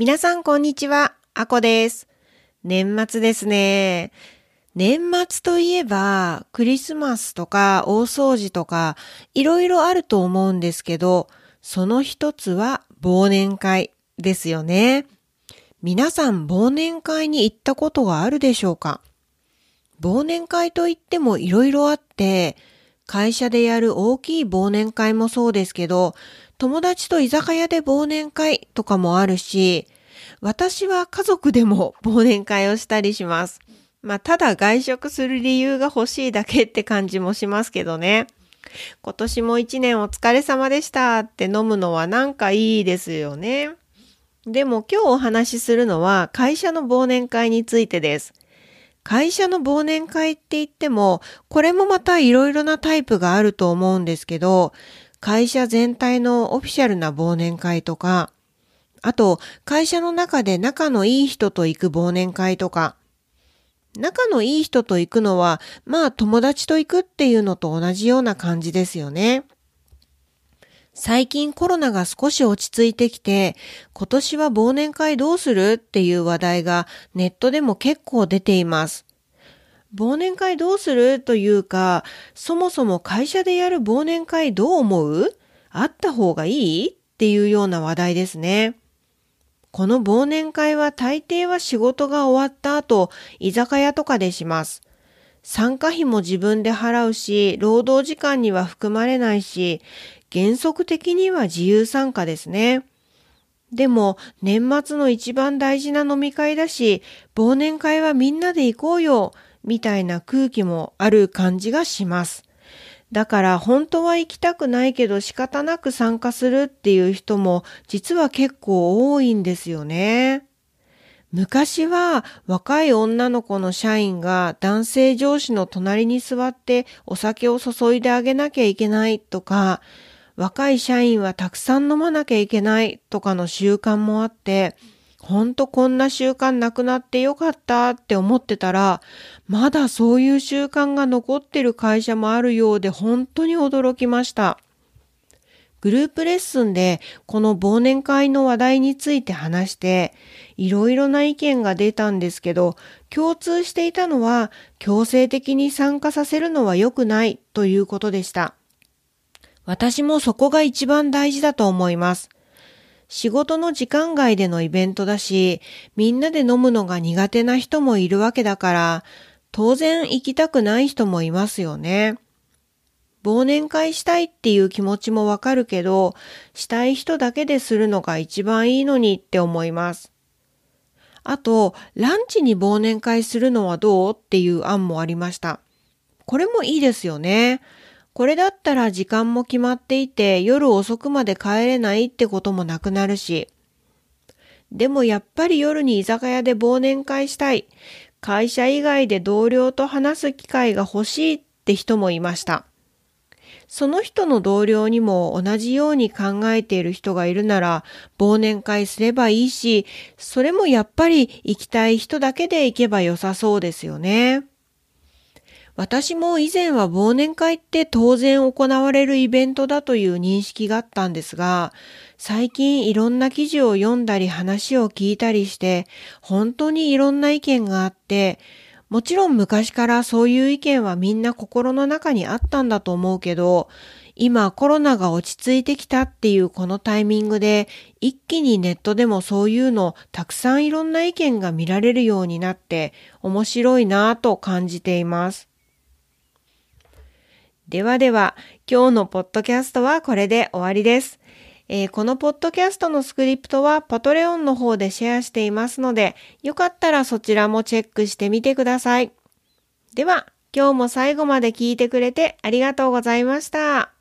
皆さんこんにちは、あこです。年末ですね。年末といえば、クリスマスとか大掃除とか、いろいろあると思うんですけど、その一つは忘年会ですよね。皆さん忘年会に行ったことがあるでしょうか？忘年会といってもいろいろあって、会社でやる大きい忘年会もそうですけど、友達と居酒屋で忘年会とかもあるし、私は家族でも忘年会をしたりします。まあ、ただ外食する理由が欲しいだけって感じもしますけどね。今年も一年お疲れ様でしたって飲むのはなんかいいですよね。でも今日お話しするのは会社の忘年会についてです。会社の忘年会って言っても、これもまたいろいろなタイプがあると思うんですけど、会社全体のオフィシャルな忘年会とか、あと、会社の中で仲のいい人と行く忘年会とか、仲のいい人と行くのは、まあ友達と行くっていうのと同じような感じですよね。最近コロナが少し落ち着いてきて、今年は忘年会どうするっていう話題がネットでも結構出ています。忘年会どうするというか、そもそも会社でやる忘年会どう思う？あった方がいい？っていうような話題ですね。この忘年会は大抵は仕事が終わった後、居酒屋とかでします。参加費も自分で払うし、労働時間には含まれないし、原則的には自由参加ですね。でも、年末の一番大事な飲み会だし、忘年会はみんなで行こうよみたいな空気もある感じがします。だから本当は行きたくないけど仕方なく参加するっていう人も実は結構多いんですよね。昔は若い女の子の社員が男性上司の隣に座ってお酒を注いであげなきゃいけないとか、若い社員はたくさん飲まなきゃいけないとかの習慣もあって、ほんとこんな習慣なくなってよかったって思ってたら、まだそういう習慣が残ってる会社もあるようで本当に驚きました。グループレッスンでこの忘年会の話題について話して、いろいろな意見が出たんですけど、共通していたのは強制的に参加させるのは良くないということでした。私もそこが一番大事だと思います。仕事の時間外でのイベントだし、みんなで飲むのが苦手な人もいるわけだから、当然行きたくない人もいますよね。忘年会したいっていう気持ちもわかるけど、したい人だけでするのが一番いいのにって思います。あと、ランチに忘年会するのはどうっていう案もありました。これもいいですよね。これだったら時間も決まっていて夜遅くまで帰れないってこともなくなるし。でもやっぱり夜に居酒屋で忘年会したい。会社以外で同僚と話す機会が欲しいって人もいました。その人の同僚にも同じように考えている人がいるなら忘年会すればいいし、それもやっぱり行きたい人だけで行けば良さそうですよね。私も以前は忘年会って当然行われるイベントだという認識があったんですが、最近いろんな記事を読んだり話を聞いたりして、本当にいろんな意見があって、もちろん昔からそういう意見はみんな心の中にあったんだと思うけど、今コロナが落ち着いてきたっていうこのタイミングで一気にネットでもそういうのたくさんいろんな意見が見られるようになって面白いなぁと感じています。ではでは、今日のポッドキャストはこれで終わりです。えー、このポッドキャストのスクリプトはパトレオンの方でシェアしていますので、よかったらそちらもチェックしてみてください。では、今日も最後まで聞いてくれてありがとうございました。